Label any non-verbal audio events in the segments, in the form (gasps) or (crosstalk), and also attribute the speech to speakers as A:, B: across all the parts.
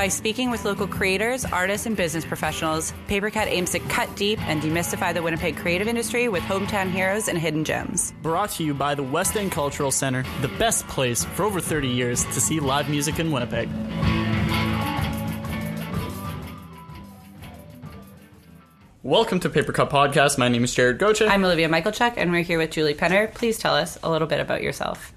A: By speaking with local creators, artists, and business professionals, Papercut aims to cut deep and demystify the Winnipeg creative industry with hometown heroes and hidden gems.
B: Brought to you by the West End Cultural Center, the best place for over 30 years to see live music in Winnipeg. Welcome to Papercut Podcast. My name is Jared Gocha.
A: I'm Olivia Michaelchuk, and we're here with Julie Penner. Please tell us a little bit about yourself.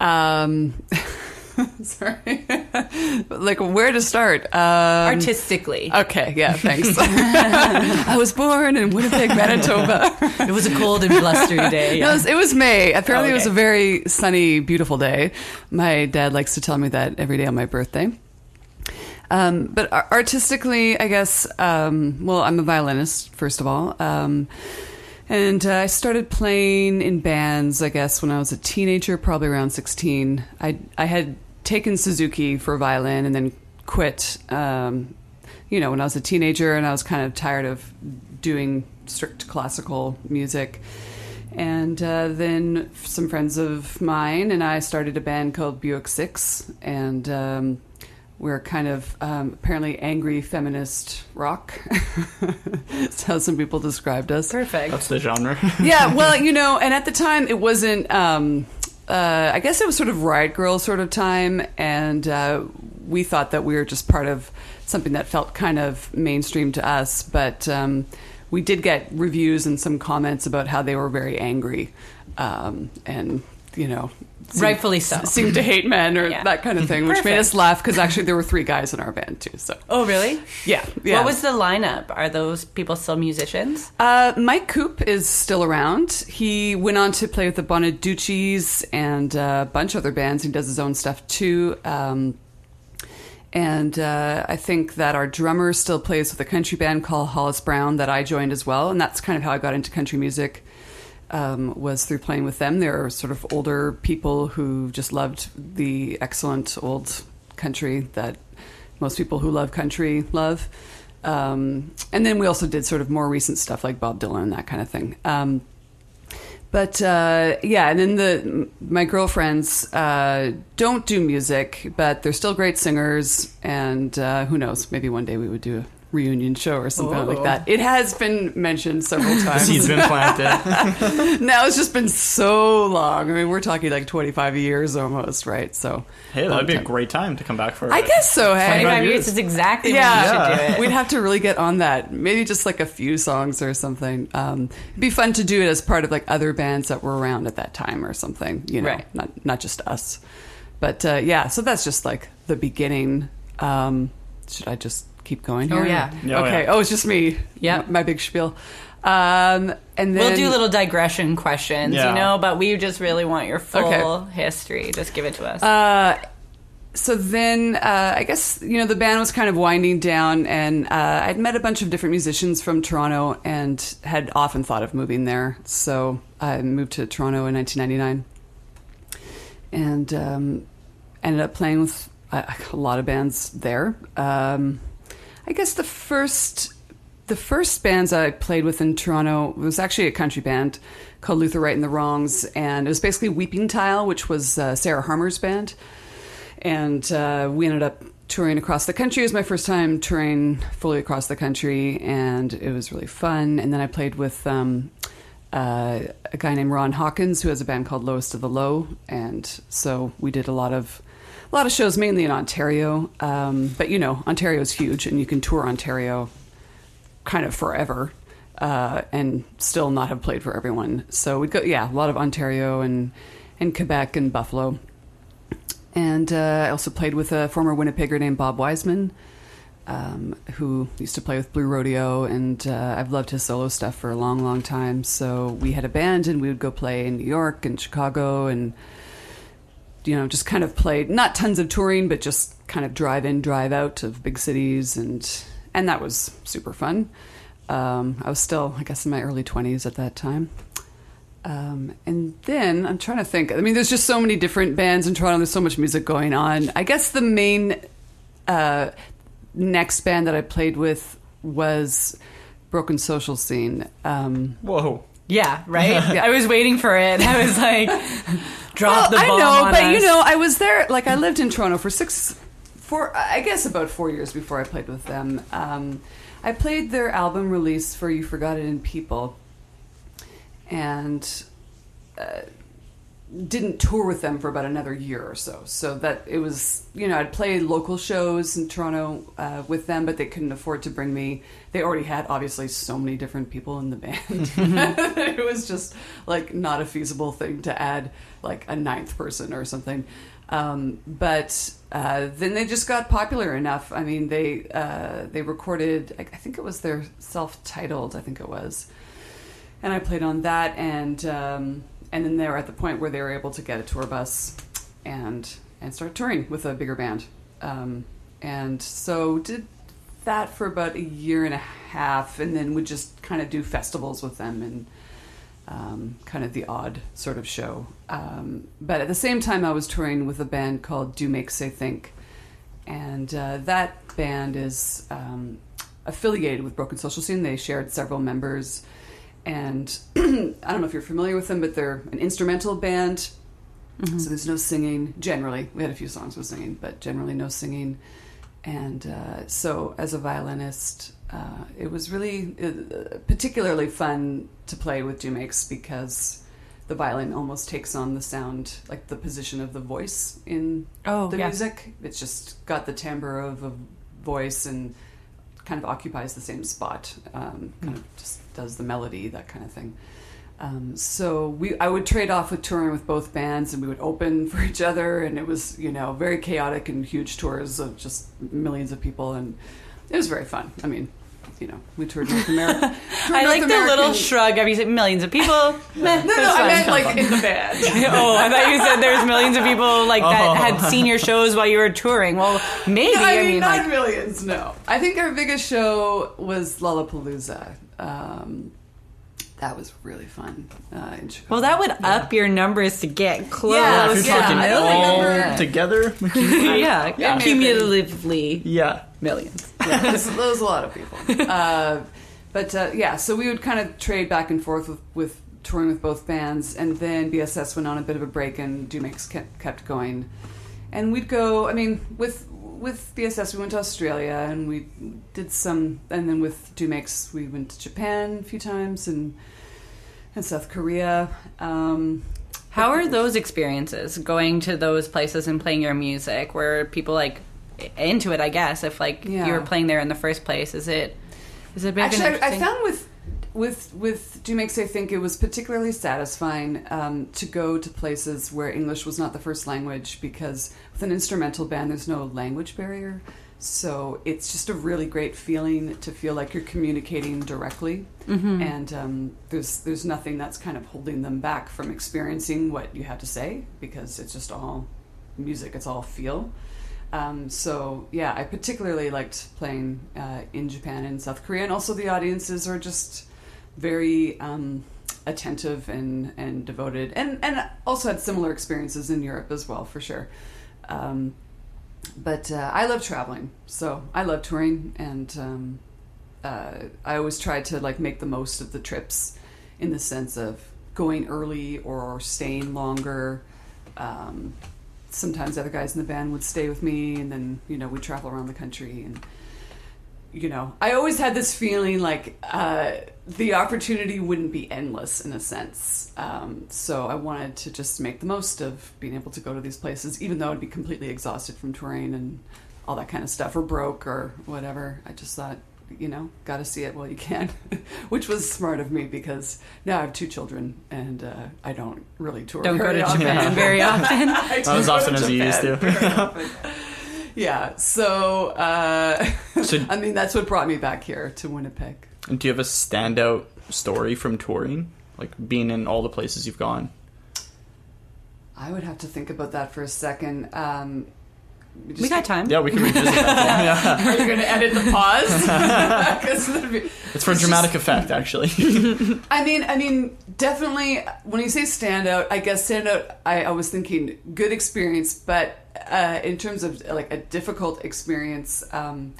C: Um, (laughs) (laughs) sorry. (laughs) like, where to start? Um,
A: Artistically.
C: Okay, yeah, thanks. (laughs) I was born in Winnipeg, Manitoba.
A: it was a cold and blustery day.
C: No, it, was, it was May. Apparently,
A: Oh,
C: it was a very sunny, beautiful day. My dad likes to tell me that every day on my birthday. Um, but artistically, I guess, um, well, I'm a violinist, first of all. Um, and uh, I started playing in bands, I guess, when I was a teenager, probably around 16. I, I had taken Suzuki for violin and then quit, um, you know, when I was a teenager and I was kind of tired of doing strict classical music. And uh, then some friends of mine and I started a band called Buick Six, and um, we're kind of um, apparently angry feminist rock. (laughs) That's how some people described us.
A: Perfect.
B: That's the genre.
C: Yeah, well, (laughs) you know, and at the time it wasn't. Um, uh, I guess it was sort of riot girl sort of time, and uh, we thought that we were just part of something that felt kind of mainstream to us. But um, we did get reviews and some comments about how they were very angry, um, and you know. Seemed-
A: Rightfully so. (laughs)
C: Seemed to hate men or
A: Yeah.
C: that kind of thing, which made us laugh because actually there were three guys in our band too. So
A: Oh, really?
C: yeah, yeah.
A: What was the lineup? Are those people still musicians?
C: Uh, Mike Coop is still around. He went on to play with the Bonaduces and uh, a bunch of other bands. He does his own stuff too. Um, and uh, I think that our drummer still plays with a country band called Hollis Brown that I joined as well. And that's kind of how I got into country music. Um, was through playing with them. They're sort of older people who just loved the excellent old country that most people who love country love. Um, and then we also did sort of more recent stuff like Bob Dylan and that kind of thing. Um, but uh, yeah, and then the my girlfriends uh, don't do music, but they're still great singers. And uh, who knows? Maybe one day we would do reunion show or something
A: Oh.
C: like that. It has been mentioned several (laughs) times.
B: seed's been planted. (laughs)
C: now it's just been so long. I mean, we're talking like twenty five years almost, right? So
B: Hey, that'd be a great time to come back for
C: I
B: it.
C: guess so. Hey,
A: 25 years
B: years.
A: is exactly
C: yeah,
A: when you should do it. (laughs)
C: we'd have to really get on that. Maybe just like a few songs or something. Um, it'd be fun to do it as part of like other bands that were around at that time or something. You know,
A: Right.
C: not not just us. But uh, yeah, so that's just like the beginning. Um, should I just keep going here?
A: Oh, yeah.
B: Yeah, oh,
C: okay.
B: yeah.
C: Oh, it's just me.
A: Yeah.
C: my big spiel. Um, and then
A: We'll do little digression questions,
B: Yeah.
A: you know, but we just really want your full
C: Okay.
A: history. Just give it to us.
C: Uh, so then uh, I guess you know the band was kind of winding down, and uh, I'd met a bunch of different musicians from Toronto, and had often thought of moving there. So I moved to Toronto in 1999, and um, ended up playing with a, (laughs) a lot of bands there. Um, I guess the first the first bands I played with in Toronto was actually a country band called Luther Wright and the Wrongs, and it was basically Weeping Tile, which was uh, Sarah Harmer's band, and uh, we ended up touring across the country. It was my first time touring fully across the country, and it was really fun. And then I played with um, uh, a guy named Ron Hawkins, who has a band called Lowest of the Low, and so we did a lot of a lot of shows, mainly in Ontario. Um, but you know, Ontario is huge, and you can tour Ontario kind of forever uh, and still not have played for everyone. So we'd go, yeah, a lot of Ontario and and Quebec and Buffalo. And uh, I also played with a former Winnipegger named Bob Wiseman, um, who used to play with Blue Rodeo, and uh, I've loved his solo stuff for a long, long time. So we had a band, and we would go play in New York and Chicago, and you know, just kind of played not tons of touring, but just kind of drive in, drive out of big cities, and and that was super fun. Um, I was still, I guess, in my early twenties at that time. Um, and then I'm trying to think. I mean, there's just so many different bands in Toronto. There's so much music going on. I guess the main uh, next band that I played with was Broken Social Scene. Um,
B: Whoa.
A: yeah, right? (laughs)
C: Yeah.
A: I was waiting for it. I was like, (laughs) drop
C: well,
A: the
C: I know, but
A: us.
C: you know, I was there. Like, I lived in Toronto for six four, I guess about four years before I played with them. Um, I played their album release for You Forgot It in People, and uh, didn't tour with them for about another year or so. So that it was, you know, I'd play local shows in Toronto uh, with them, but they couldn't afford to bring me. They already had obviously so many different people in the band. (laughs) it was just like not a feasible thing to add like a ninth person or something. Um, but uh, then they just got popular enough. I mean, they uh, they recorded. I think it was their self-titled. I think it was, and I played on that and. Um, and then they're at the point where they were able to get a tour bus and and start touring with a bigger band. Um, and so did that for about a year and a half, and then would just kind of do festivals with them and um, kind of the odd sort of show. Um, but at the same time, I was touring with a band called Do Make Say Think, and uh, that band is um, affiliated with Broken Social Scene. They shared several members and (clears throat) I don't know if you're familiar with them, but they're an instrumental band. Mm-hmm. So there's no singing generally. We had a few songs with singing, but generally no singing. And uh, so, as a violinist, uh, it was really uh, particularly fun to play with Do Makes because the violin almost takes on the sound, like the position of the voice in
A: oh,
C: the
A: yeah.
C: music. It's just got the timbre of a voice and kind of occupies the same spot. Um, kind of just does the melody, that kind of thing. Um, so we, I would trade off with touring with both bands, and we would open (laughs) for each other, and it was you know very chaotic and huge tours of just millions of people, and it was very fun. I mean, you know, we toured North America. toured (laughs)
A: I
C: North
A: like the little shrug of you said millions of people. Meh, (laughs)
C: No, no, I meant like in the band. (laughs)
A: oh, I thought you said there's millions of people like that had seen your shows while you were touring. Well, maybe.
C: I
A: I
C: mean,
A: mean,
C: not
A: like,
C: millions. No, I think our biggest show was Lollapalooza. Um, that was really fun uh, in Chicago.
A: well, that would up your numbers to get close.
C: Yeah,
B: If you're
C: Yeah,
B: talking
C: I
B: all
C: remember-
B: together,
A: yeah,
C: Yeah.
A: cumulatively
B: yeah.
A: Millions. (laughs)
C: yeah, there's, there's a lot of people. (laughs) Uh, but uh, yeah, so we would kind of trade back and forth with, with touring with both bands, and then BSS went on a bit of a break, and Do Makes kept, kept going. And we'd go. I mean, with with BSS, we went to Australia, and we did some. And then with Do Makes, we went to Japan a few times, and and South Korea. Um,
A: How are those experiences going to those places and playing your music? Were people like into it? I guess if like
C: Yeah.
A: you were playing there in the first place, is it is it been
C: Actually, I, I found with with with Do Makes I think it was particularly satisfying um, to go to places where English was not the first language because with an instrumental band, there's no language barrier. So it's just a really great feeling to feel like you're communicating directly, and um, there's there's nothing that's kind of holding them back from experiencing what you have to say because it's just all music. It's all feel. Um, so yeah, I particularly liked playing uh, in Japan and South Korea, and also the audiences are just very um, attentive and and devoted, and and also had similar experiences in Europe as well for sure. Um, but uh, I love traveling, so I love touring, and um, uh, I always try to like make the most of the trips in the sense of going early or staying longer. Sometimes other guys in the band would stay with me, and then you know we'd travel around the country and you know, I always had this feeling like uh, the opportunity wouldn't be endless in a sense. Um, so I wanted to just make the most of being able to go to these places, even though I'd be completely exhausted from touring and all that kind of stuff, or broke or whatever. I just thought, you know, got to see it while you can, (laughs) which was smart of me because now I have two children and uh, I don't really tour.
A: Don't go
C: very
A: to
C: often.
A: Japan (laughs) very often. (laughs)
C: I
B: Not as
C: do go
B: often as you used to.
C: very often. yeah, so, uh,
B: So-
C: I mean, that's what brought me back here to Winnipeg.
B: And do you have a standout story from touring? Like being in all the places you've gone?
C: I would have to think about that for a second. Um,
A: we got time.
B: Yeah, we can revisit that. (laughs) Yeah.
C: Are you going to edit the pause? (laughs) 'Cause that'd be-
B: It's for dramatic effect, actually. (laughs)
C: I mean, I mean, definitely. When you say standout, I guess standout. I, I was thinking good experience, but uh, in terms of like a difficult experience, um,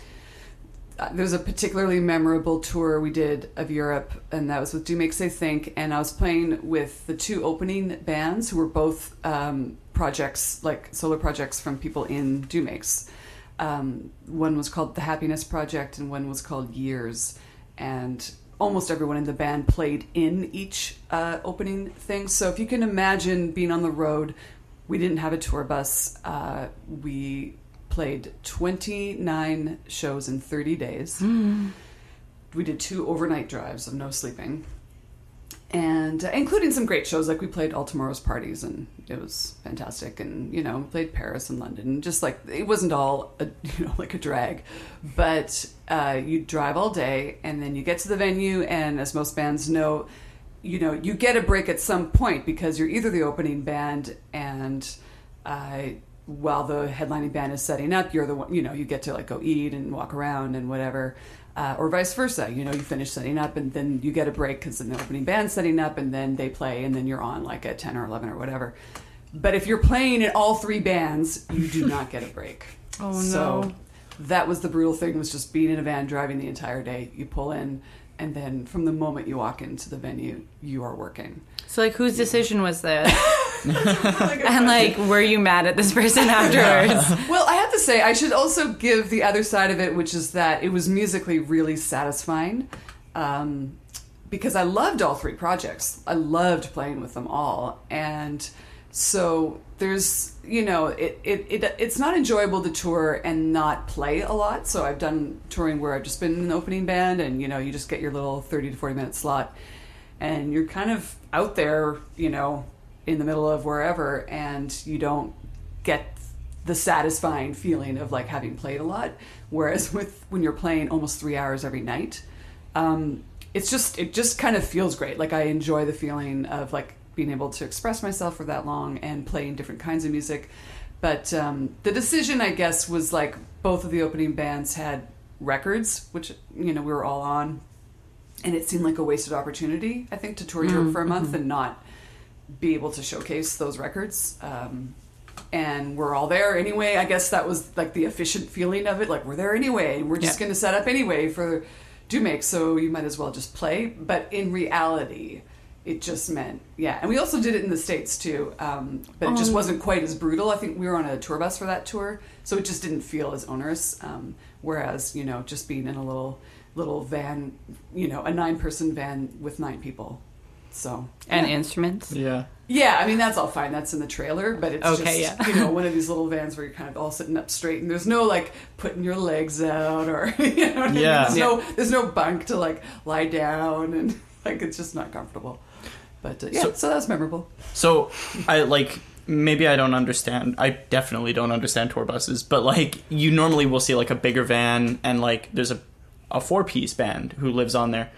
C: uh, there's a particularly memorable tour we did of Europe, and that was with Do Make Say Think, and I was playing with the two opening bands who were both um, projects, like solo projects from people in Do Makes. Um, one was called The Happiness Project, and one was called Years. And almost everyone in the band played in each uh, opening thing. So if you can imagine being on the road, we didn't have a tour bus. Uh, we played 29 shows in 30 days. We did two overnight drives of no sleeping and uh, including some great shows like we played all tomorrow's parties and it was fantastic and you know played paris and london just like it wasn't all a, (laughs) you know like a drag. But uh, you drive all day and then you get to the venue and as most bands know you know you get a break at some point because you're either the opening band and uh, while the headlining band is setting up you're the one you know you get to like go eat and walk around and whatever uh, or vice versa. You know, you finish setting up and then you get a break because then the opening band's setting up and then they play and then you're on like at 10 or 11 or whatever. But if you're playing in all three bands, you do not get a break. (laughs)
D: Oh,
C: So
D: no.
C: that was the brutal thing was just being in a van driving the entire day. You pull in and then from the moment you walk into the venue, you are working.
D: So, like, whose decision was this? (laughs) and, like, were you mad at this person (laughs) afterwards?
C: Well, I say, I should also give the other side of it, which is that it was musically really satisfying. Um, because I loved all three projects. I loved playing with them all. And so there's, you know, it, it, it it's not enjoyable to tour and not play a lot. So I've done touring where I've just been in the opening band and, you know, you just get your little 30 to 40 minute slot and you're kind of out there, you know, in the middle of wherever and you don't get the satisfying feeling of like having played a lot. Whereas with when you're playing almost three hours every night, um, it's just it just kind of feels great. Like I enjoy the feeling of like being able to express myself for that long and playing different kinds of music. But um, the decision, I guess, was like both of the opening bands had records, which you know we were all on, and it seemed like a wasted opportunity. I think to tour Europe for a month and not be able to showcase those records. Um, and we're all there anyway. I guess that was like the efficient feeling of it. Like we're there anyway, and we're just
D: Yeah.
C: going to set up anyway for do make. So you might as well just play. But in reality, it just meant yeah. And we also did it in the states too, um, but it just wasn't quite as brutal. I think we were on a tour bus for that tour, so it just didn't feel as onerous. Um, whereas you know, just being in a little little van, you know, a nine person van with nine people. So
D: and
C: yeah.
D: instruments?
B: Yeah.
C: Yeah, I mean that's all fine. That's in the trailer, but it's
D: Okay,
C: just
D: yeah.
C: you know one of these little vans where you're kind of all sitting up straight, and there's no like putting your legs out or (laughs) you know what I mean?
B: Yeah.
C: There's
D: Yeah.
C: no there's no bunk to like lie down and (laughs) like it's just not comfortable. But uh, yeah,
B: So-
C: so, that's memorable.
B: So I like maybe I don't understand. I definitely don't understand tour buses, but like you normally will see like a bigger van and like there's a a four piece band who lives on there.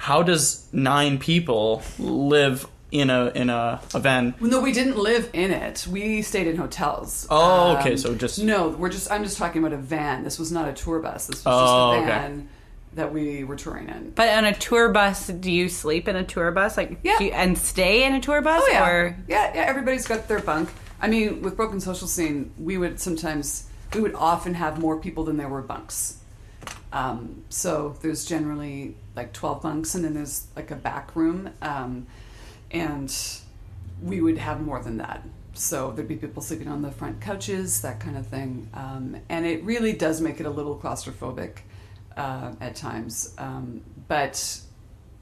B: How does nine people live in a in a, a van?
C: No, we didn't live in it. We stayed in hotels. Um,
B: Oh, okay, so just-
C: no. We're just. I'm just talking about a van. This was not a tour bus. This was
B: Oh,
C: just a
B: okay.
C: van that we were touring in.
D: But on a tour bus, do you sleep in a tour bus? Like,
C: Yeah.
D: do you, and stay in a tour bus?
C: Oh yeah,
D: Or
C: yeah, yeah. Everybody's got their bunk. I mean, with Broken Social Scene, we would sometimes, we would often have more people than there were bunks. Um, so there's generally like 12 bunks, and then there's like a back room, um, and we would have more than that. So there'd be people sleeping on the front couches, that kind of thing, um, and it really does make it a little claustrophobic uh, at times. Um, but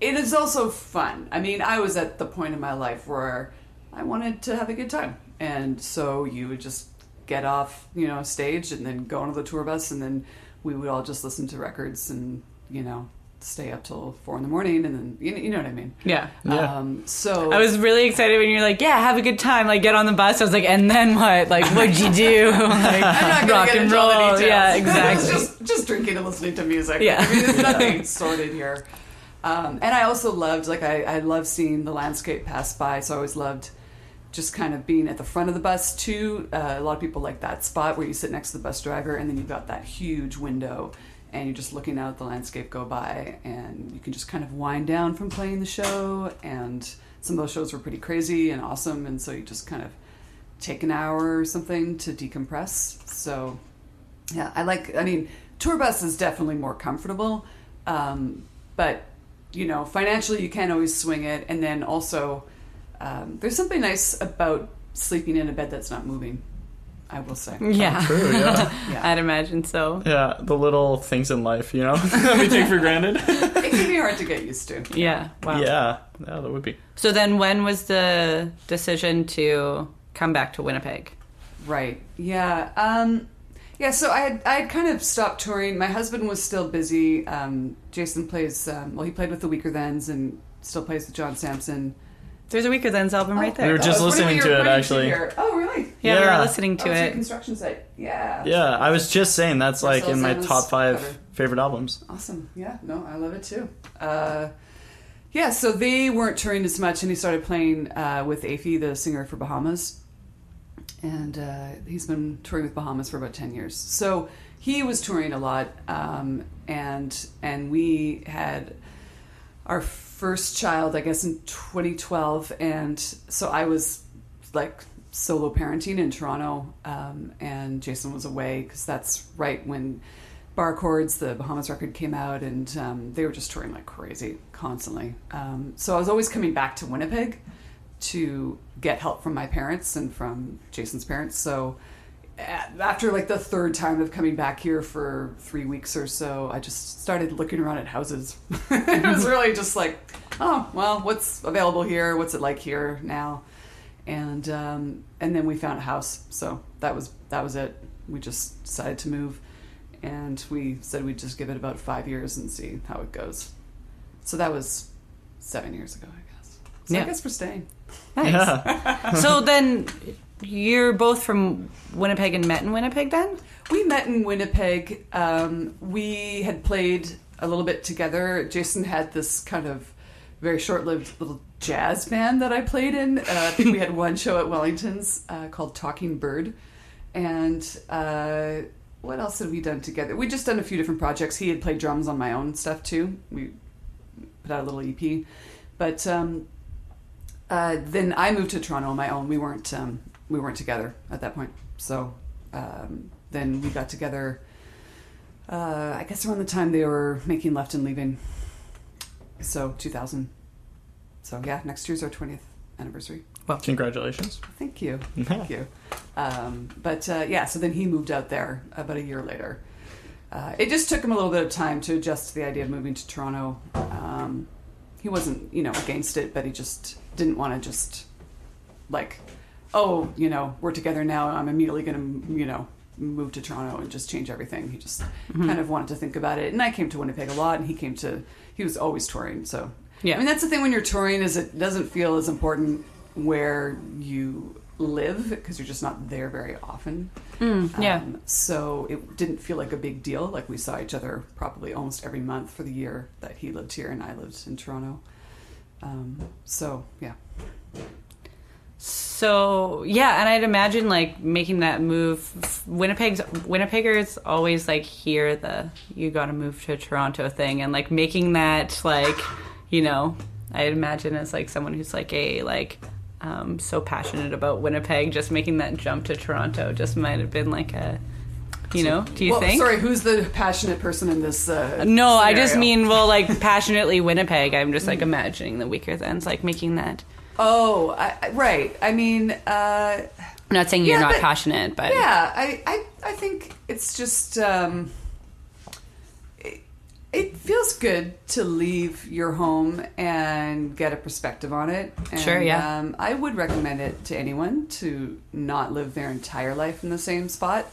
C: it is also fun. I mean, I was at the point in my life where I wanted to have a good time. And so you would just get off, you know, stage and then go onto the tour bus and then we would all just listen to records and, you know, stay up till four in the morning and then, you know, you know what I mean?
D: yeah.
B: Yeah.
C: Um, so
D: I was really excited when you're like, "Yeah, have a good time." Like, get on the bus. I was like, "And then what? Like, what'd you do?" (laughs) Like,
C: I'm not gonna
D: rock
C: get
D: and
C: into the
D: roll. Yeah, (laughs) exactly.
C: just just drinking and listening to music.
D: Yeah.
C: I mean, there's nothing (laughs) sorted here. Um, and I also loved, like, I, I love seeing the landscape pass by. So I always loved just kind of being at the front of the bus too. Uh, a lot of people like that spot where you sit next to the bus driver, and then you've got that huge window, and you're just looking out at the landscape go by, and you can just kind of wind down from playing the show. And some of those shows were pretty crazy and awesome, and so you just kind of take an hour or something to decompress. So, yeah, I like. I mean, tour bus is definitely more comfortable, um, but you know, financially you can't always swing it. And then also, um, there's something nice about sleeping in a bed that's not moving. I will say.
D: Yeah.
B: True, (laughs) yeah.
C: Yeah.
D: I'd imagine so.
B: yeah, the little things in life, you know, (laughs) that we take for granted. (laughs)
C: it can be hard to get used to.
D: Yeah. Wow.
B: Yeah, yeah, that would be.
D: So then when was the decision to come back to Winnipeg?
C: Right. Yeah. Um, yeah. So I had I had kind of stopped touring. My husband was still busy. Um, Jason plays. Um, well, he played with the Weakerthans and still plays with John Samson.
D: There's a Weakerthans album right there.
B: We
D: there.
B: were just
C: Oh,
B: listening
C: are
B: to it, actually.
C: here? Oh, really?
D: Yeah, we
B: Yeah.
D: were listening to
C: oh,
D: it.
C: construction site. Yeah.
B: Yeah, I was just saying that's like in my top five
C: cover.
B: favorite albums.
C: Awesome. Yeah. No, I love it too. Uh, yeah. So they weren't touring as much, and he started playing uh, with Afie, the singer for Bahamas, and uh, he's been touring with Bahamas for about ten years. So he was touring a lot, um, and and we had our first child, I guess, in 2012, and so I was like solo parenting in Toronto, um, and Jason was away because that's right when Barchords, the Bahamas record, came out, and um, they were just touring like crazy constantly. Um, so I was always coming back to Winnipeg to get help from my parents and from Jason's parents. So after like the third time of coming back here for three weeks or so, I just started looking around at houses. (laughs) it was really just like, oh well, what's available here? What's it like here now? And um, and then we found a house. So that was that was it. We just decided to move, and we said we'd just give it about five years and see how it goes. So that was seven years ago, I guess. So
D: Yeah.
C: I guess we're staying.
D: Nice.
B: Yeah, (laughs) (laughs)
D: so then you're both from Winnipeg and met in Winnipeg then?
C: We met in Winnipeg. Um, we had played a little bit together. Jason had this kind of very short-lived little jazz band that I played in. Uh, I think we had one show at Wellington's uh, called Talking Bird, and uh, what else had we done together? We just done a few different projects. He had played drums on my own stuff too. We put out a little EP, but um, uh, then I moved to Toronto on my own. We weren't um, we weren't together at that point. So um, then we got together. Uh, I guess around the time they were making Left and Leaving. So 2000. So yeah, next year's our 20th anniversary.
B: Well, congratulations.
C: Thank you, thank you. Um, but uh, yeah, so then he moved out there about a year later. Uh, it just took him a little bit of time to adjust to the idea of moving to Toronto. Um, he wasn't, you know, against it, but he just didn't want to just like, oh, you know, we're together now. I'm immediately going to, you know, move to Toronto and just change everything. He just kind of wanted to think about it. And I came to Winnipeg a lot, and he came to. He was always touring, so
D: Yeah.
C: I mean, that's the thing when you're touring is it doesn't feel as important where you live because you're just not there very often.
D: yeah.
C: Um, so it didn't feel like a big deal. Like we saw each other probably almost every month for the year that he lived here and I lived in Toronto. Um, so yeah,
D: So yeah, and I'd imagine like making that move. Winnipeg's Winnipeggers always like hear the you got to move to Toronto thing, and like making that like you know, I'd imagine as like someone who's like a like um, so passionate about Winnipeg, just making that jump to Toronto just might have been like a you know. Do you
C: well,
D: think?
C: Sorry, who's the passionate person in this? Uh,
D: No, I just mean well, like (laughs) passionately Winnipeg. I'm just like imagining the Weakerthans like making that.
C: Oh, I, I- right. I mean, uh,
D: I'm not saying you're not
C: but-
D: passionate, but
C: Yeah, I, I, I think it's just um, it, feels good to leave your home and get a perspective on it. And,
D: Sure, yeah.
C: Um, I would recommend it to anyone to not live their entire life in the same spot.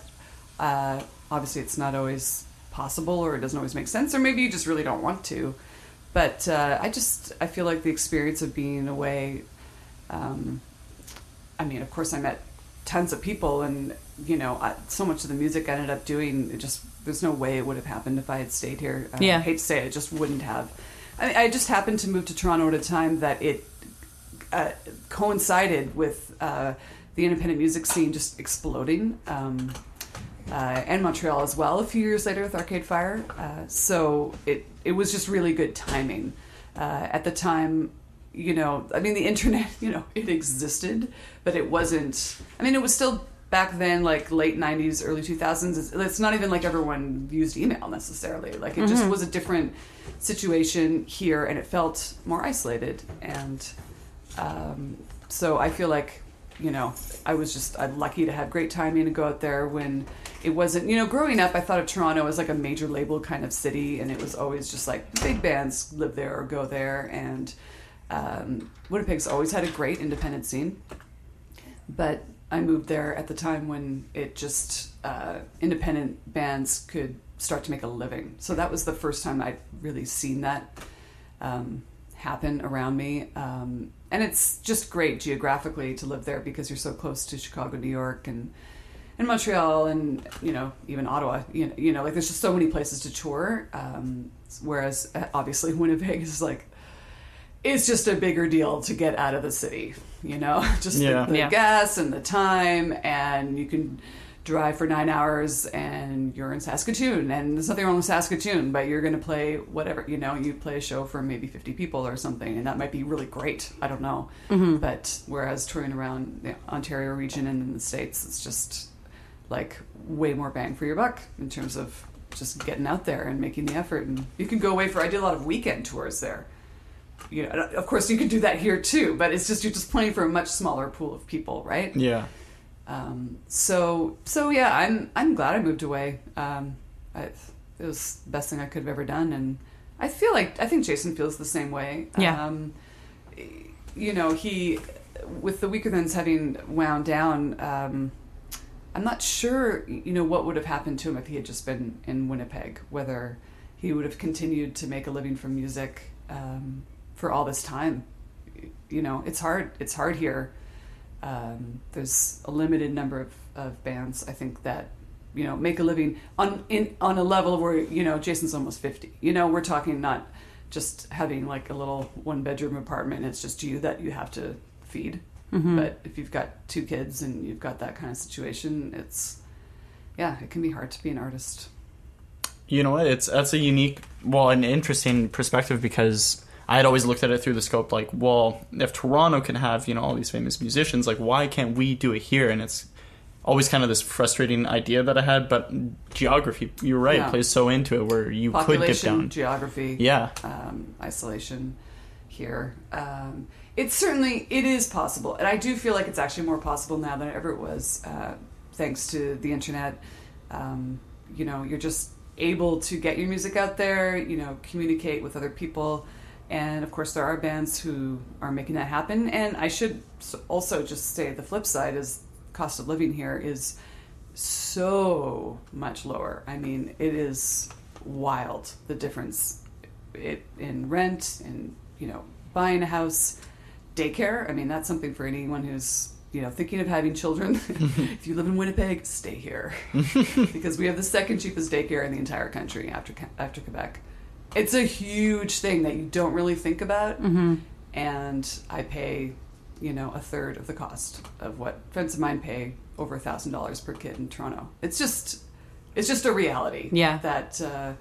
C: Uh, obviously, it's not always possible, or it doesn't always make sense, or maybe you just really don't want to. But uh, I just I feel like the experience of being away um, I mean, of course, I met tons of people, and you know, I, so much of the music I ended up doing, it just there's no way it would have happened if I had stayed here. Uh,
D: Yeah.
C: I hate to say it, it just wouldn't have. I, mean, I just happened to move to Toronto at a time that it uh, coincided with uh, the independent music scene just exploding. Um, uh, and Montreal as well. A few years later with Arcade Fire, uh, so it it was just really good timing. Uh, at the time, you know, I mean, the internet, (laughs) you know, it existed, but it wasn't. I mean, it was still back then, like late '90s, early 2000s. It's, it's not even like everyone used email necessarily. Like it just was a different situation here, and it felt more isolated. And um, so I feel like you know, I was just I'm lucky to have great timing to go out there when it wasn't. You know, growing up, I thought of Toronto as like a major label kind of city, and it was always just like big bands live there or go there, and um, Winnipeg's always had a great independent scene. But I moved there at the time when it just uh, independent bands could start to make a living. So that was the first time I'd really seen that um, happen around me. Um, and it's just great geographically to live there because you're so close to Chicago, New York, and and Montreal, and you know even Ottawa. You know, you know like there's just so many places to tour. Um, whereas uh, obviously (laughs) Winnipeg is like it's just a bigger deal to get out of the city. You know, (laughs) just
B: Yeah.
C: the, the
D: Yeah.
C: gas and the time, and you can drive for nine hours and you're in Saskatoon and there's nothing wrong with Saskatoon, but you're going to play whatever, you know, you play a show for maybe 50 people or something and that might be really great. I don't know. Mm-hmm. But whereas touring around the Ontario region and in the States, it's just like way more bang for your buck in terms of just getting out there and making the effort. And you can go away for, I did a lot of weekend tours there. You know, of course you can do that here too, but it's just, you're just playing for a much smaller pool of people, right?
B: Yeah.
C: Um, so so yeah, I'm I'm glad I moved away. Um, I, it was the best thing I could have ever done, and I feel like I think Jason feels the same way.
D: Yeah.
C: Um, you know, he with the Weakerthans having wound down. Um, I'm not sure, you know, what would have happened to him if he had just been in Winnipeg. Whether he would have continued to make a living from music um, for all this time. You know, it's hard. It's hard here um, there's a limited number of, of bands I think that you know make a living on in on a level where you know Jason's almost 50 you know we're talking not just having like a little one bedroom apartment it's just you that you have to feed but if you've got two kids and you've got that kind of situation it's yeah it can be hard to be an artist
B: You know what? It's that's a unique, well, an interesting perspective because I had always looked at it through the scope like, well, if Toronto can have you know all these famous musicians, like why can't we do it here? And it's always kind of this frustrating idea that I had. But geography, you're right,
C: Yeah.
B: plays so into it where you could dip down.
C: geography
B: Yeah.
C: um, isolation here. Um, it's certainly it is possible, and I do feel like it's actually more possible now than ever it was, uh, thanks to the internet. Um, you know, you're just able to get your music out there. You know, communicate with other people, and of course, there are bands who are making that happen. And I should also just say the flip side is cost of living here is so much lower. I mean, it is wild the difference it in rent and you know buying a house, daycare. I mean, that's something for anyone who's you know thinking of having children. (laughs) (laughs) if you live in Winnipeg, stay here (laughs) because we have the second cheapest daycare in the entire country after after Quebec. It's a huge thing that you don't really think about, and I pay you know a third of the cost of what friends of mine pay over a thousand dollars per kid in Toronto. It's just it's just a reality.
D: Yeah.
C: That uh,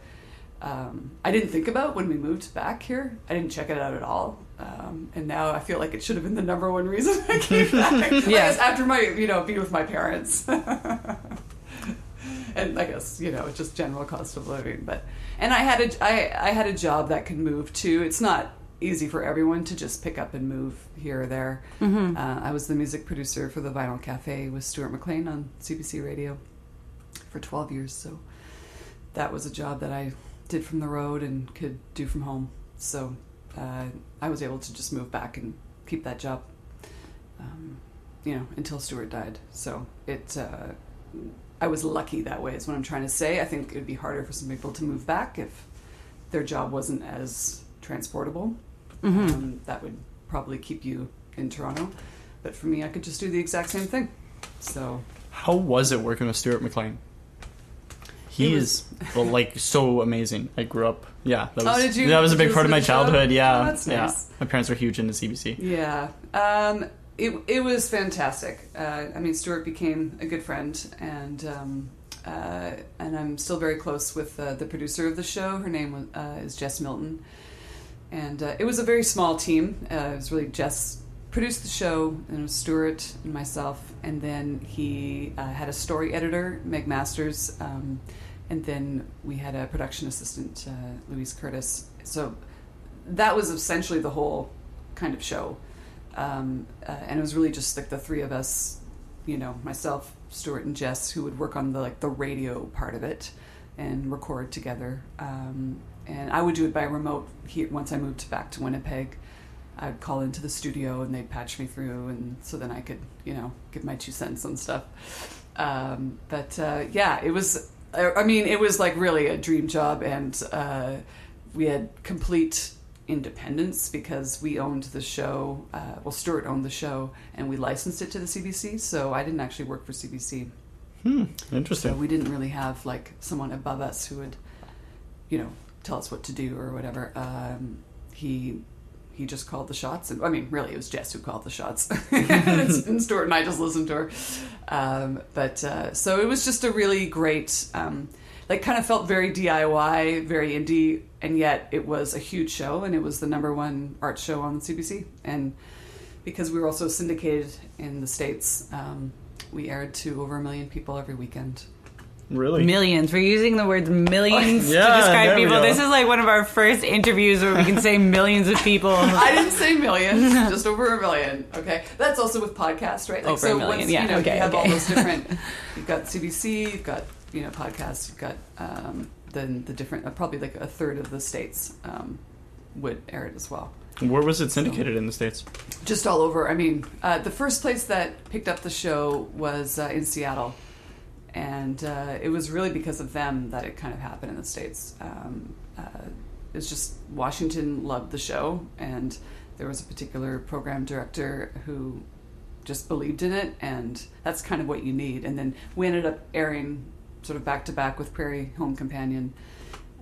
C: um, I didn't think about when we moved back here. I didn't check it out at all. Um, and now I feel like it should have been the number one reason (laughs) I came back. (laughs)
D: yes.
C: Guess after my, you know, being with my parents. (laughs) and I guess, you know, just general cost of living. But, and I had a, I, I had a job that could move too. It's not easy for everyone to just pick up and move here or there. Uh, I was the music producer for the Vinyl Cafe with Stuart McLean on CBC Radio for 12 years. So that was a job that I did from the road and could do from home. So uh, I was able to just move back and keep that job, um, you know, until Stuart died. So it, uh, I was lucky that way. Is what I'm trying to say. I think it would be harder for some people to move back if their job wasn't as transportable. Um, that would probably keep you in Toronto. But for me, I could just do the exact same thing. So
B: How was it working with Stuart McLean? He,
C: He
B: is well, like so amazing. I grew up. Yeah, that
C: Oh,
B: was
C: did you-
B: that was a big part of my
C: listen to the show?
B: childhood. Yeah,
C: Oh, that's
B: yeah. My parents were huge into CBC.
C: Yeah, um, it it was fantastic. Uh, I mean, Stuart became a good friend, and um, uh, and I'm still very close with uh, the producer of the show. Her name was, uh, is Jess Milton, and uh, it was a very small team. Uh, it was really Jess produced the show, and it was Stuart and myself, and then he had a story editor, Meg Masters, um, and then we had a production assistant, Louise Curtis. So that was essentially the whole kind of show. Um, uh, and it was really just like the three of us, you know, myself, Stuart, and Jess, who would work on the like the radio part of it and record together. Um, and I would do it by remote here once I moved back to Winnipeg. I'd call into the studio and they'd patch me through, and so then I could, you know, give my two cents on stuff. Um, but uh, yeah, it was. I mean, it was like really a dream job, and uh, we had complete independence because we owned the show. Uh, well, Stuart owned the show, and we licensed it to the CBC. So I didn't actually work for CBC.
B: Hmm.
C: So
B: Interesting.
C: we didn't really have like someone above us who would, you know, tell us what to do or whatever. Um, he he just called the shots, and I mean, really, it was Jess who called the shots, (laughs) and (laughs) Stuart and I just listened to her. Um, but uh, so it was just a really great, um, like, kind of felt very DIY, very indie, and yet it was a huge show, and it was the number one art show on CBC, and because we were also syndicated in the states. Um, we aired to over a million people every weekend.
B: Really?
D: Millions. We're using the words millions
B: Yeah,
D: to describe people. This is like one of our first interviews where we can say millions of people. (laughs)
C: I didn't say millions, (laughs) just over a million. Okay, that's also with podcasts, right?
D: Over a million, yeah,
C: you know,
D: okay,
C: you have all those different. (laughs) You've got CBC, you've got you know podcasts, you've got um, then the different. Uh, probably like a third of the states um, would air it as well.
B: Where was it syndicated in the states?
C: Just all over. I mean, uh, the first place that picked up the show was uh, in Seattle, and uh, it was really because of them that it kind of happened in the states. Um, uh, it's just Washington loved the show, and there was a particular program director who just believed in it, and that's kind of what you need. And then we ended up airing sort of back to back with Prairie Home Companion,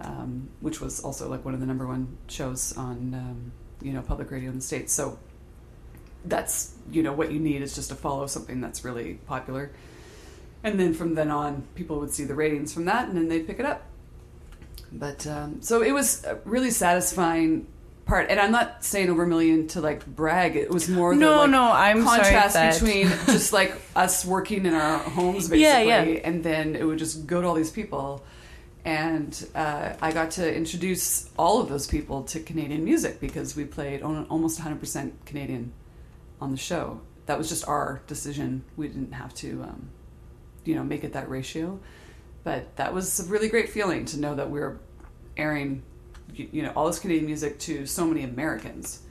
C: um, which was also like one of the number one shows on um, you know public radio in the states. So that's you know what you need is just to follow something that's really popular, and then from then on, people would see the ratings from that, and then they'd pick it up. But um, so it was really satisfying part, and I'm not saying over a million to like brag. It was more the
D: No,
C: like,
D: no, I'm sorry
C: contrast
D: that-
C: between (laughs) just like us working in our homes basically,
D: Yeah, yeah.
C: and then it would just go to all these people. And uh, I got to introduce all of those people to Canadian music because we played on, almost 100% Canadian on the show. That was just our decision. We didn't have to, um, you know, make it that ratio. But that was a really great feeling to know that we were airing, you, you know, all this Canadian music to so many Americans.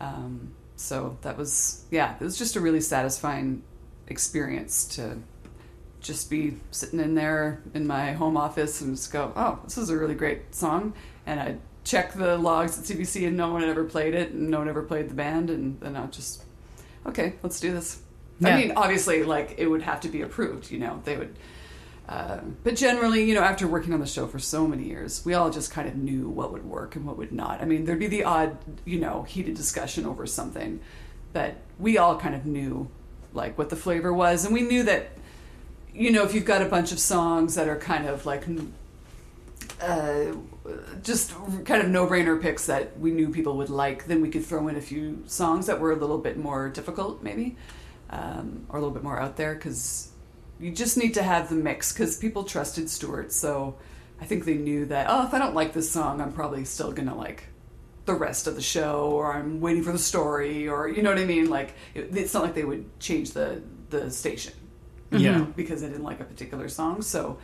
C: Um, so that was, yeah, it was just a really satisfying experience to just be sitting in there in my home office and just go, oh, this is a really great song. And I'd check the logs at CBC and no one had ever played it and no one ever played the band. And then I'd just, okay, let's do this.
D: Yeah.
C: I mean, obviously, like it would have to be approved, you know, they would. Uh, but generally, you know, after working on the show for so many years, we all just kind of knew what would work and what would not. I mean, there'd be the odd, you know, heated discussion over something, but we all kind of knew like what the flavor was, and we knew that you know, if you've got a bunch of songs that are kind of like uh, just kind of no-brainer picks that we knew people would like, then we could throw in a few songs that were a little bit more difficult, maybe, um, or a little bit more out there, because you just need to have the mix. Because people trusted Stuart, so I think they knew that. Oh, if I don't like this song, I'm probably still gonna like the rest of the show, or I'm waiting for the story, or you know what I mean. Like it, it's not like they would change the the station
B: Yeah.
C: because I didn't like a particular song. So,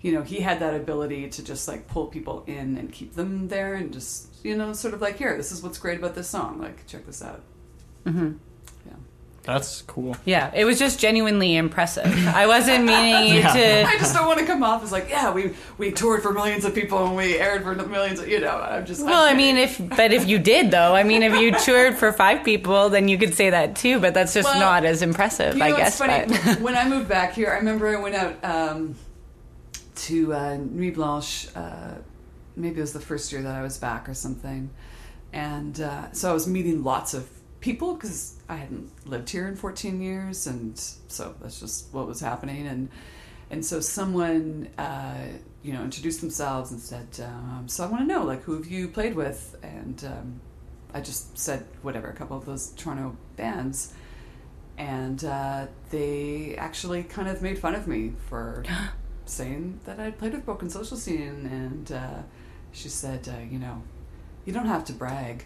C: you know, he had that ability to just like pull people in and keep them there and just, you know, sort of like, here, this is what's great about this song. Like, check this out. Mm-hmm. Yeah.
B: That's cool.
D: Yeah, it was just genuinely impressive. I wasn't meaning you (laughs)
B: Yeah.
C: I just don't want to come off as like, yeah, we we toured for millions of people and we aired for millions of, you know, I'm just.
D: Like Well, I
C: I'm
D: mean, if but if you did though, I mean, if you toured for five people, then you could say that too. But that's just
C: Well,
D: not as impressive,
C: You know,
D: I
C: it's
D: guess.
C: funny.
D: But (laughs)
C: when I moved back here, I remember I went out um, to uh, Nuit Blanche. Uh, maybe it was the first year that I was back or something, and uh, so I was meeting lots of people because I hadn't lived here in 14 years, and so that's just what was happening. And and so someone, uh, you know, introduced themselves and said, um, "So I want to know, like, who have you played with?" And um, I just said whatever, a couple of those Toronto bands and uh, they actually kind of made fun of me for (gasps) saying that I'd played with Broken Social Scene, and uh, she said, uh, you know, you don't have to brag.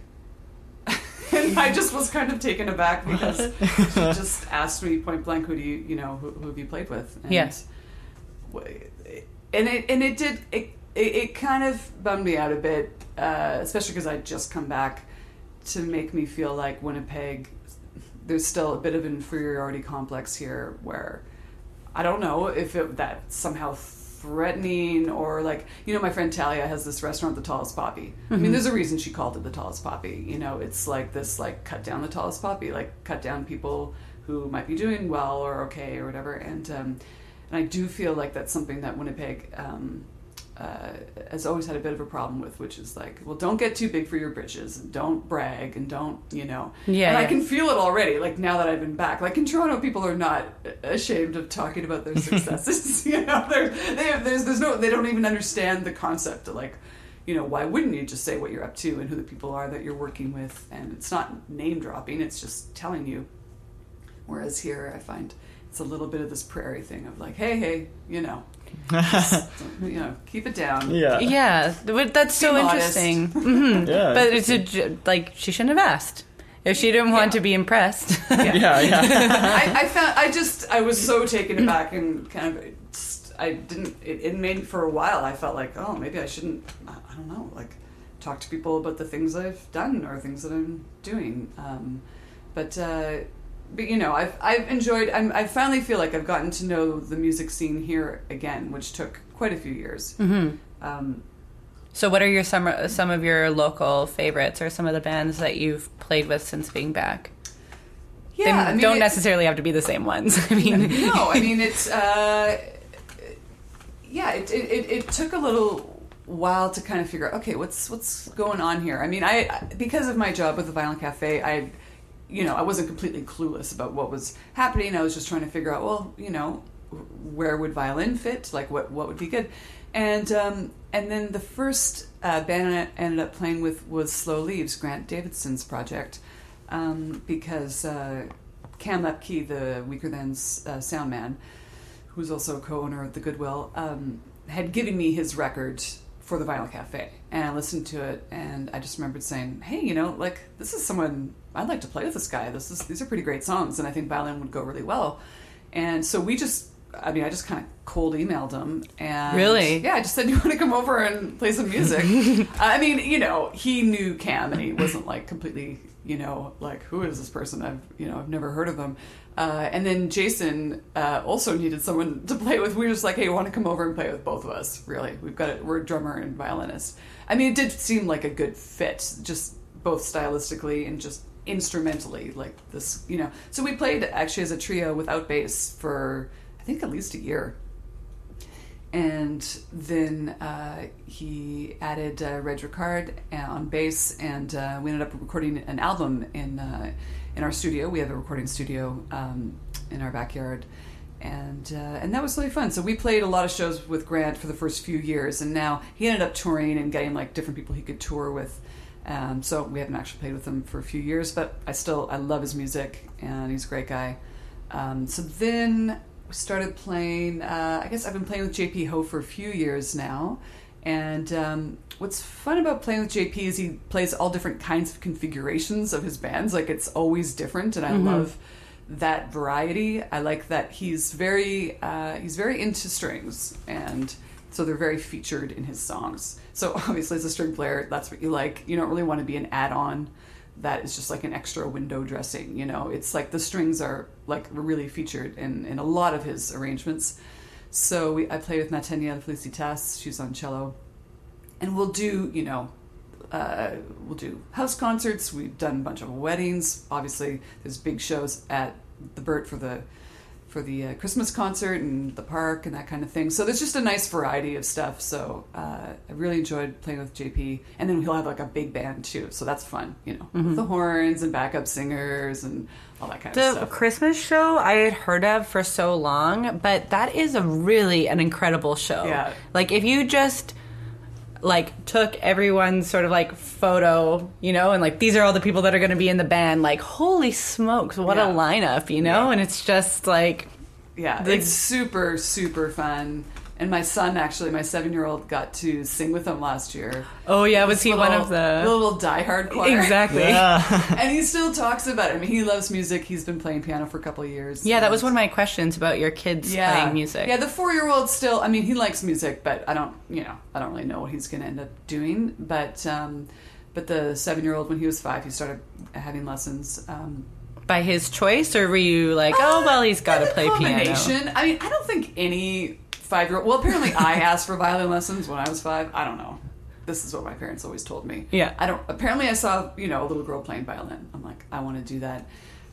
C: And I just was kind of taken aback because she just asked me point blank, "Who do you, you know, who, who have you played with?" And
D: Yes.
C: and it and it did it it, it kind of bummed me out a bit, uh, especially because I'd just come back to make me feel like Winnipeg. There's still a bit of inferiority complex here, where I don't know if it, that somehow threatening or like you know my friend Talia has this restaurant the tallest poppy. I mean there's a reason she called it the tallest poppy you know? It's like this like cut down the tallest poppy like cut down people who might be doing well or okay or whatever. And um, and I do feel like that's something that Winnipeg um, uh, has always had a bit of a problem with, which is like, well, don't get too big for your britches, and don't brag, and don't, you know.
D: Yeah,
C: And I can feel it already. Like now that I've been back, like in Toronto, people are not ashamed of talking about their (laughs) successes. (laughs) you know, they have, there's there's no they don't even understand the concept of like, you know, why wouldn't you just say what you're up to and who the people are that you're working with, and it's not name dropping, it's just telling you. Whereas here, I find it's a little bit of this prairie thing of like, hey, hey, you know, just, (laughs) you know, keep it down.
B: Yeah.
D: Yeah, but that's so
C: Be modest.
D: interesting. (laughs) hmm
B: Yeah.
D: But it's a j- like she shouldn't have asked if she didn't want
C: Yeah.
D: to be impressed. (laughs)
B: yeah, yeah.
C: I, I found I just I was so taken aback and kind of just, I didn't it, it made for a while I felt like oh maybe I shouldn't I, I don't know like talk to people about the things I've done or things that I'm doing um, but uh, but you know I've I've enjoyed I'm, I finally feel like I've gotten to know the music scene here again which took quite a few years
D: hmm
C: um,
D: So, what are your some some of your local favorites, or some of the bands that you've played with since being back?
C: yeah
D: they
C: I mean,
D: don't necessarily have to be the same ones. (laughs) I mean,
C: no, I mean it's uh, yeah. It, it, it, took a little while to kind of figure out okay what's what's going on here. I mean I I- because of my job with the Vinyl Cafe I you know I wasn't completely clueless about what was happening. I was just trying to figure out well you know where would violin fit like what what would be good and um, and then the first uh, band I ended up playing with was Slow Leaves Grant Davidson's project um, because uh, Cam Lepke the Weakerthans' uh, sound man who's also a co-owner of the Goodwill um, had given me his record for the Vinyl Cafe and I listened to it and I just remembered saying hey you know like this is someone I'd like to play with this guy this is these are pretty great songs and I think violin would go really well and so we just I mean, I just kind of cold emailed him, and
D: Really?
C: yeah, I just said, "You want to come over and play some music?" (laughs) I mean, you know, he knew Cam, and he wasn't like completely, you know, like who is this person? I've, you know, I've never heard of them. Uh, and then Jason uh, also needed someone to (laughs) play with. We were just like, "Hey, want to come over and play with both of us?" Really, we've got it. We're a drummer and violinist. I mean, it did seem like a good fit, just both stylistically and just instrumentally, like this, you know. So we played actually as a trio without bass for I think at least a year and then uh, he added uh, Reg Ricard on bass, and uh, we ended up recording an album in uh, in our studio. We have a recording studio um, in our backyard, and uh, and that was really fun. So we played a lot of shows with Grant for the first few years, and now he ended up touring and getting like different people he could tour with. Um, so we haven't actually played with him for a few years, but I still I love his music, and he's a great guy. Um, so then we started playing. Uh, I guess I've been playing with JP Hoe for a few years now. And um, what's fun about playing with JP is he plays all different kinds of configurations of his bands. Like it's always different, and I love that variety. I like that he's very uh, he's very into strings, and so they're very featured in his songs. So (laughs) obviously, as a string player, that's what you like. You don't really want to be an add-on that is just like an extra window dressing. You know, it's like the strings are like really featured in, in a lot of his arrangements. So we, I play with Matenia Felicitas. She's on cello, and we'll do you know. Uh, we'll do house concerts. We've done a bunch of weddings. Obviously, there's big shows at the Burt for the for the uh, Christmas concert and the park and that kind of thing. So there's just a nice variety of stuff. So uh, I really enjoyed playing with JP, and then he'll have like a big band too. So that's fun, you know, with the horns and backup singers and all that kind of
D: the. Christmas show I had heard of for so long, but that is a really an incredible show.
C: Yeah.
D: Like if you just like took everyone's sort of like photo, you know, and like these are all the people that are going to be in the band. Like holy smokes, what
C: Yeah.
D: a lineup, you know?
C: Yeah.
D: And it's just like
C: Yeah,
D: The-
C: it's super super fun, And my son, actually, my seven year old, got to sing with them last year.
D: Oh yeah, was he one of the
C: little diehard choir?
D: exactly?
B: Yeah. (laughs)
C: and he still talks about it. I mean, he loves music. He's been playing piano for a couple of years.
D: Yeah, that was one of my questions about your kids playing music.
C: Yeah, the four year old still. I mean, he likes music, but I don't. You know, I don't really know what he's going to end up doing. But um, but the seven year old, when he was five, he started having lessons. Um,
D: By his choice, or were you like, oh well, he's got to play piano?
C: I mean, I don't think any five year old. Well, apparently, I (laughs) asked for violin lessons when I was five. I don't know. This is what my parents always told me.
D: Yeah.
C: I don't. Apparently, I saw you know a little girl playing violin. I'm like, I want to do that.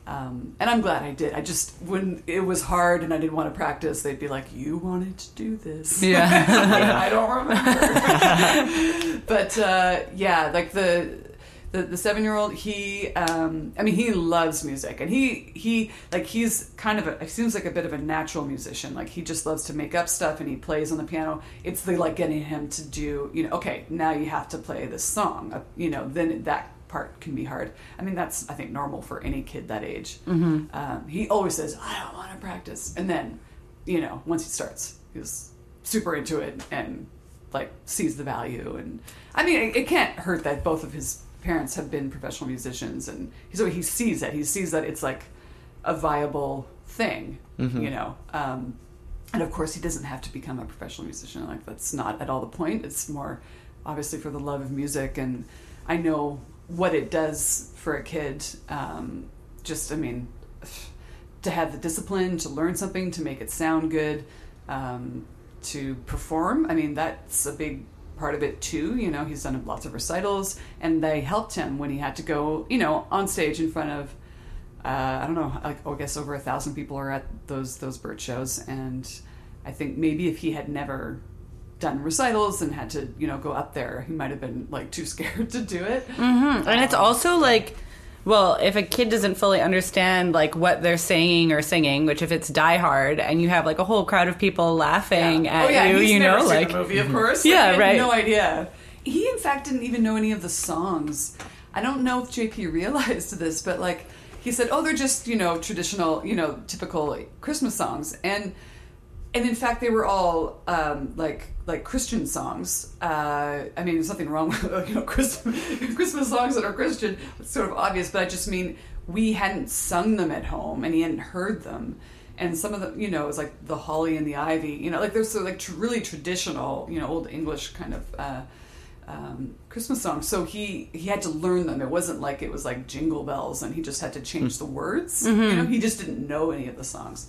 C: Um, and I'm glad I did. I just when it was hard and I didn't want to practice, they'd be like, "You wanted to do this."
D: Yeah. (laughs)
C: I don't (laughs) remember. but uh, yeah, like the the, the seven year old, he um, I mean he loves music and he he like he's kind of a seems like a bit of a natural musician. Like he just loves to make up stuff and he plays on the piano. It's the like getting him to do you know okay now you have to play this song uh, you know then that part can be hard. I mean that's I think normal for any kid that age. Mm-hmm. Um, he always says I don't want to practice and then you know once he starts he's super into it and like sees the value and i mean it, it can't hurt that both of his parents have been professional musicians and so he sees it. He sees that it's like a viable thing you know? Um, and of course he doesn't have to become a professional musician. Like that's not at all the point. It's more obviously for the love of music. And i know what it does for a kid um, just i mean to have the discipline to learn something to make it sound good um, to perform i mean that's a big part of it too you know he's done lots of recitals and they helped him when he had to go you know on stage in front of uh, I don't know, like oh, I guess over a thousand people are at those those Burt shows, and I think maybe if he had never done recitals and had to you know go up there, he might have been like too (laughs) scared to do it.
D: Mm-hmm. And it's also like, well, if a kid doesn't fully understand like what they're saying or singing, which if it's Die Hard and you have like a whole crowd of people laughing
C: Yeah.
D: at
C: oh yeah,
D: you,
C: he's
D: you
C: never
D: know,
C: seen
D: like
C: the movie, of course.
D: Yeah,
C: Like, he
D: right.
C: No idea. He in fact didn't even know any of the songs. I don't know if JP (laughs) realized this, but like he said, oh, they're just you know traditional, you know, typical Christmas songs, and and in fact they were all um, like like Christian songs. Uh, I mean, there's nothing wrong (laughs) with you know Christmas, Christmas songs that are Christian. It's sort of obvious, but I just mean we hadn't sung them at home, and he hadn't heard them. And some of them, you know, it was like the holly and the ivy. You know, like there's so like tr- really traditional, you know, old English kind of uh, um, Christmas songs. So he he had to learn them. It wasn't like it was like jingle bells, and he just had to change the words. You know, he just didn't know any of the songs.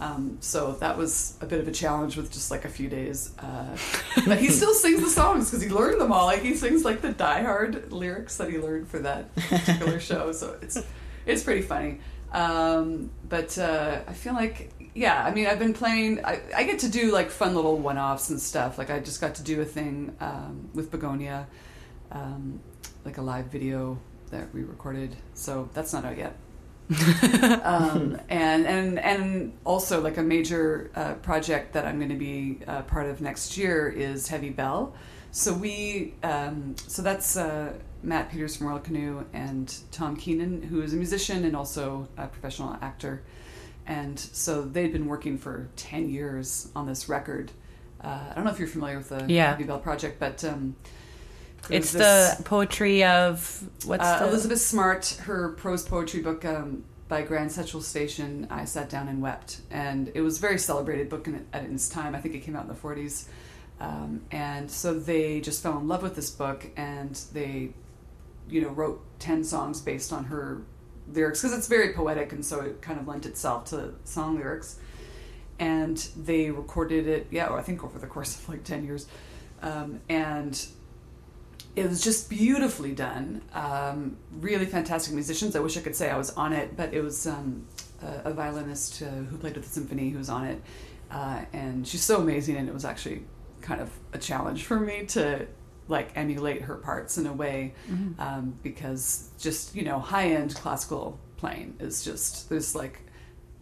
C: Um, so that was a bit of a challenge with just like a few days. Uh, (laughs) but he still sings the songs because he learned them all. Like he sings like the Die Hard lyrics that he learned for that particular (laughs) show. So it's it's pretty funny. Um, but uh, I feel like yeah. I mean, I've been playing. I, I get to do like fun little one offs and stuff. Like I just got to do a thing um, with Begonia, um, like a live video that we recorded. So that's not out yet (laughs) um, and and and also like a major uh, project that I'm going to be uh, part of next year is Heavy Bell. So we um, so that's uh, Matt Peters from Royal Canoe and Tom Keenan, who is a musician and also a professional actor. And so they'd been working for ten years on this record. Uh, I don't know if you're familiar with the
D: Yeah.
C: Heavy Bell project, but um,
D: it's
C: this-
D: the poetry of what's
C: uh,
D: the
C: Elizabeth Smart, her prose poetry book um, by Grand Central Station, I sat down and wept. And it was a very celebrated book in, at its time. I think it came out in the 40s. Um, and so they just fell in love with this book and they, you know, wrote 10 songs based on her lyrics because it's very poetic and so it kind of lent itself to song lyrics. And they recorded it, yeah, I think over the course of like 10 years. Um, and it was just beautifully done. Um, really fantastic musicians. I wish I could say I was on it, but it was um, a, a violinist uh, who played with the symphony who was on it, uh, and she's so amazing. And it was actually kind of a challenge for me to like emulate her parts in a way, um, because just you know high end classical playing is just there's like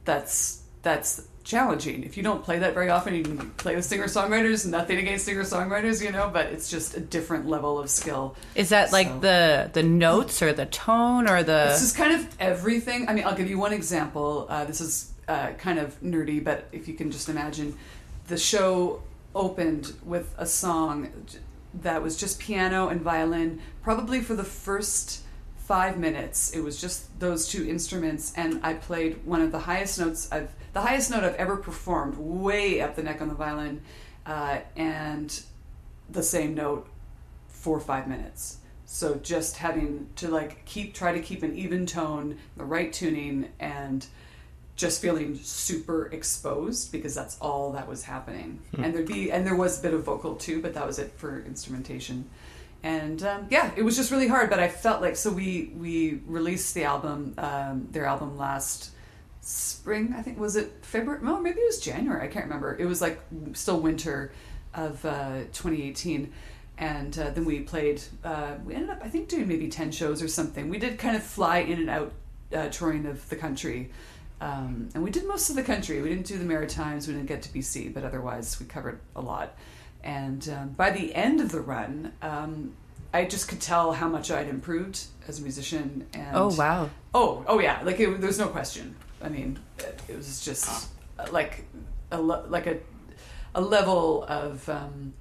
C: that's that's challenging. If you don't play that very often, you can play with singer songwriters. Nothing against singer songwriters, you know, but it's just a different level of skill.
D: is that like
C: So-
D: the the notes or the tone or the
C: This is kind of everything. I mean, I'll give you one example. Uh, this is uh, kind of nerdy, but if you can just imagine, the show opened with a song that was just piano and violin, probably for the first five minutes. It was just those two instruments, and I played one of the highest notes I've the highest note I've ever performed, way up the neck on the violin, uh, and the same note for five minutes. So just having to like keep try to keep an even tone, the right tuning, and just feeling super exposed because that's all that was happening. And there'd be and there was a bit of vocal too, but that was it for instrumentation. And um, yeah, it was just really hard. But I felt like so we we released the album, um, their album last spring. I think was it February? No, maybe it was January. I can't remember. It was like still winter of uh, 2018 and uh, then we played uh, we ended up i think doing maybe 10 shows or something we did kind of fly in and out uh, touring of the country um, and we did most of the country we didn't do the maritimes we didn't get to bc but otherwise we covered a lot and um, by the end of the run um, i just could tell how much i'd improved as a musician and
D: Oh wow.
C: Oh, oh yeah. Like it, there's no question. I mean, it, it was just uh, like a like a a level of um,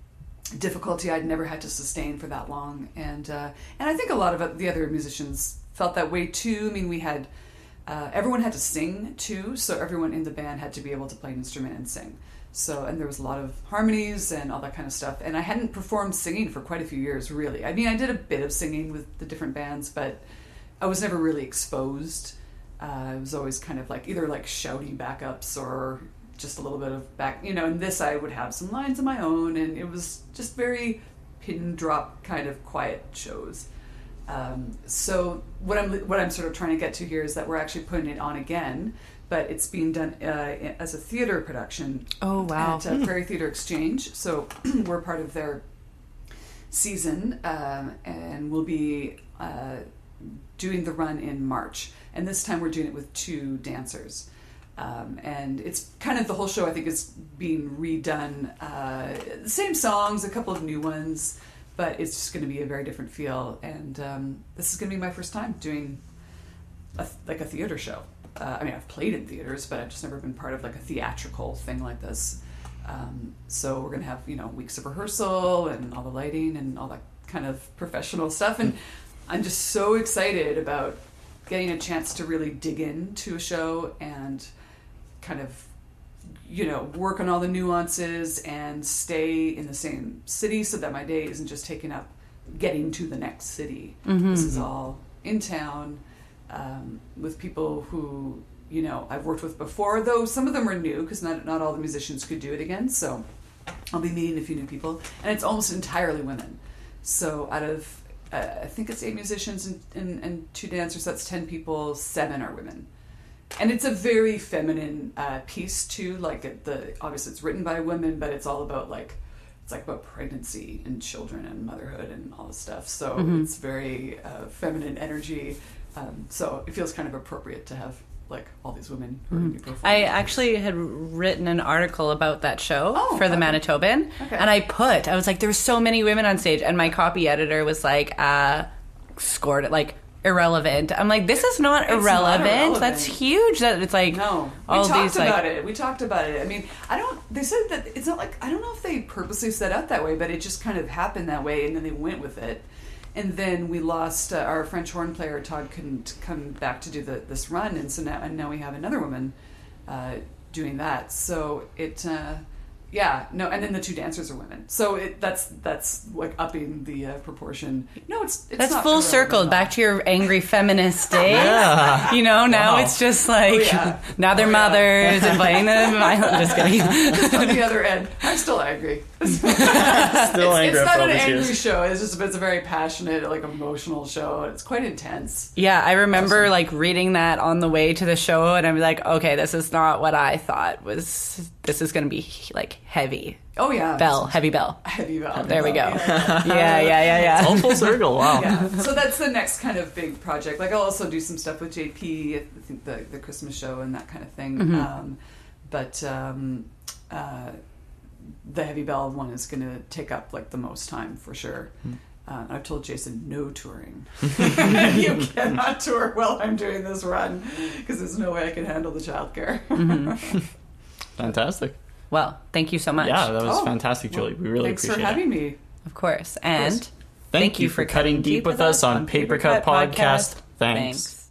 C: difficulty I'd never had to sustain for that long, and uh, and I think a lot of the other musicians felt that way too. I mean, we had uh, everyone had to sing too, so everyone in the band had to be able to play an instrument and sing. So, and there was a lot of harmonies and all that kind of stuff. And I hadn't performed singing for quite a few years, really. I mean, I did a bit of singing with the different bands, but I was never really exposed. Uh, it was always kind of like either like shouty backups or just a little bit of back, you know. And this, I would have some lines of my own, and it was just very pin drop kind of quiet shows. Um, so what I'm what I'm sort of trying to get to here is that we're actually putting it on again, but it's being done uh, as a theater production.
D: Oh, wow.
C: At uh, Prairie Theater Exchange. So (clears throat) we're part of their season, um, and we'll be uh, doing the run in March. And this time we're doing it with two dancers. Um, and it's kind of the whole show, I think, is being redone. Uh, same songs, a couple of new ones, but it's just going to be a very different feel. And um, this is going to be my first time doing a, like a theater show. Uh, I mean, I've played in theaters, but I've just never been part of like a theatrical thing like this. Um, so we're gonna have you know weeks of rehearsal and all the lighting and all that kind of professional stuff, and I'm just so excited about getting a chance to really dig into a show and kind of you know work on all the nuances and stay in the same city so that my day isn't just taken up getting to the next city. This is all in town um, with people who you know I've worked with before, though some of them are new because not not all the musicians could do it again. So I'll be meeting a few new people, and it's almost entirely women. So out of I think it's eight musicians and, and, and two dancers. That's ten people. Seven are women, and it's a very feminine uh, piece too. Like it, the obviously it's written by women, but it's all about like it's like about pregnancy and children and motherhood and all this stuff. So it's very uh, feminine energy. Um, so it feels kind of appropriate to have like all these women who are going to be performing.
D: I actually had written an article about that show
C: Oh,
D: for the
C: okay.
D: Manitoban,
C: Okay.
D: and I put I was like, there were so many women on stage, and my copy editor was like, uh, scored it like irrelevant. I'm like, this is not,
C: not
D: irrelevant.
C: irrelevant.
D: That's huge. That it's like
C: No, we
D: all
C: talked
D: these like
C: about it. We talked about it. I mean, I don't. They said that it's not like I don't know if they purposely set out that way, but it just kind of happened that way, and then they went with it. And then we lost uh, our French horn player. Todd couldn't come back to do the, this run, and so now and now we have another woman uh, doing that. So it. Uh, yeah, no, and then the two dancers are women, so it that's that's like upping the uh, proportion. No, it's, it's
D: That's full circle back to your angry feminist (laughs) days.
B: Yeah.
D: You know, now
B: Wow.
D: it's just like
C: Oh, yeah. (laughs)
D: now they're
C: Oh, yeah.
D: mothers inviting them. (laughs) I'm just kidding.
C: on the other end. I'm still angry. (laughs) (laughs)
B: Still
C: it's,
B: angry
C: it's
B: after
C: not an
B: these
C: angry
B: years.
C: show. It's just it's a very passionate, like emotional show. It's quite intense.
D: Yeah, I remember like reading that on the way to the show, and I'm like, okay, this is not what I thought was. This is going to be like heavy
C: Oh yeah,
D: bell, heavy bell.
C: heavy valve.
D: There we go.
C: Yeah. (laughs)
D: Yeah, yeah, yeah,
B: All full circle. Wow.
C: Yeah. So that's the next kind of big project. Like I'll also do some stuff with JP. I think the the Christmas show and that kind of thing.
D: Mm-hmm.
C: Um, but um, uh, the heavy bell one is going to take up like the most time for sure.
D: Hmm.
C: Uh, I've told Jason no touring. (laughs) (laughs) you cannot tour while I'm doing this run because there's no way I can handle the childcare.
D: Mm-hmm. (laughs)
B: Fantastic.
D: Well, thank you so much.
B: Yeah, that was
C: Oh,
B: fantastic, Julie. We really
C: Thanks for
B: appreciate
C: having
B: it.
C: me.
D: Of course. And
B: Thank, you for cutting deep with us on Papercut Podcast. Thanks.
D: Thanks.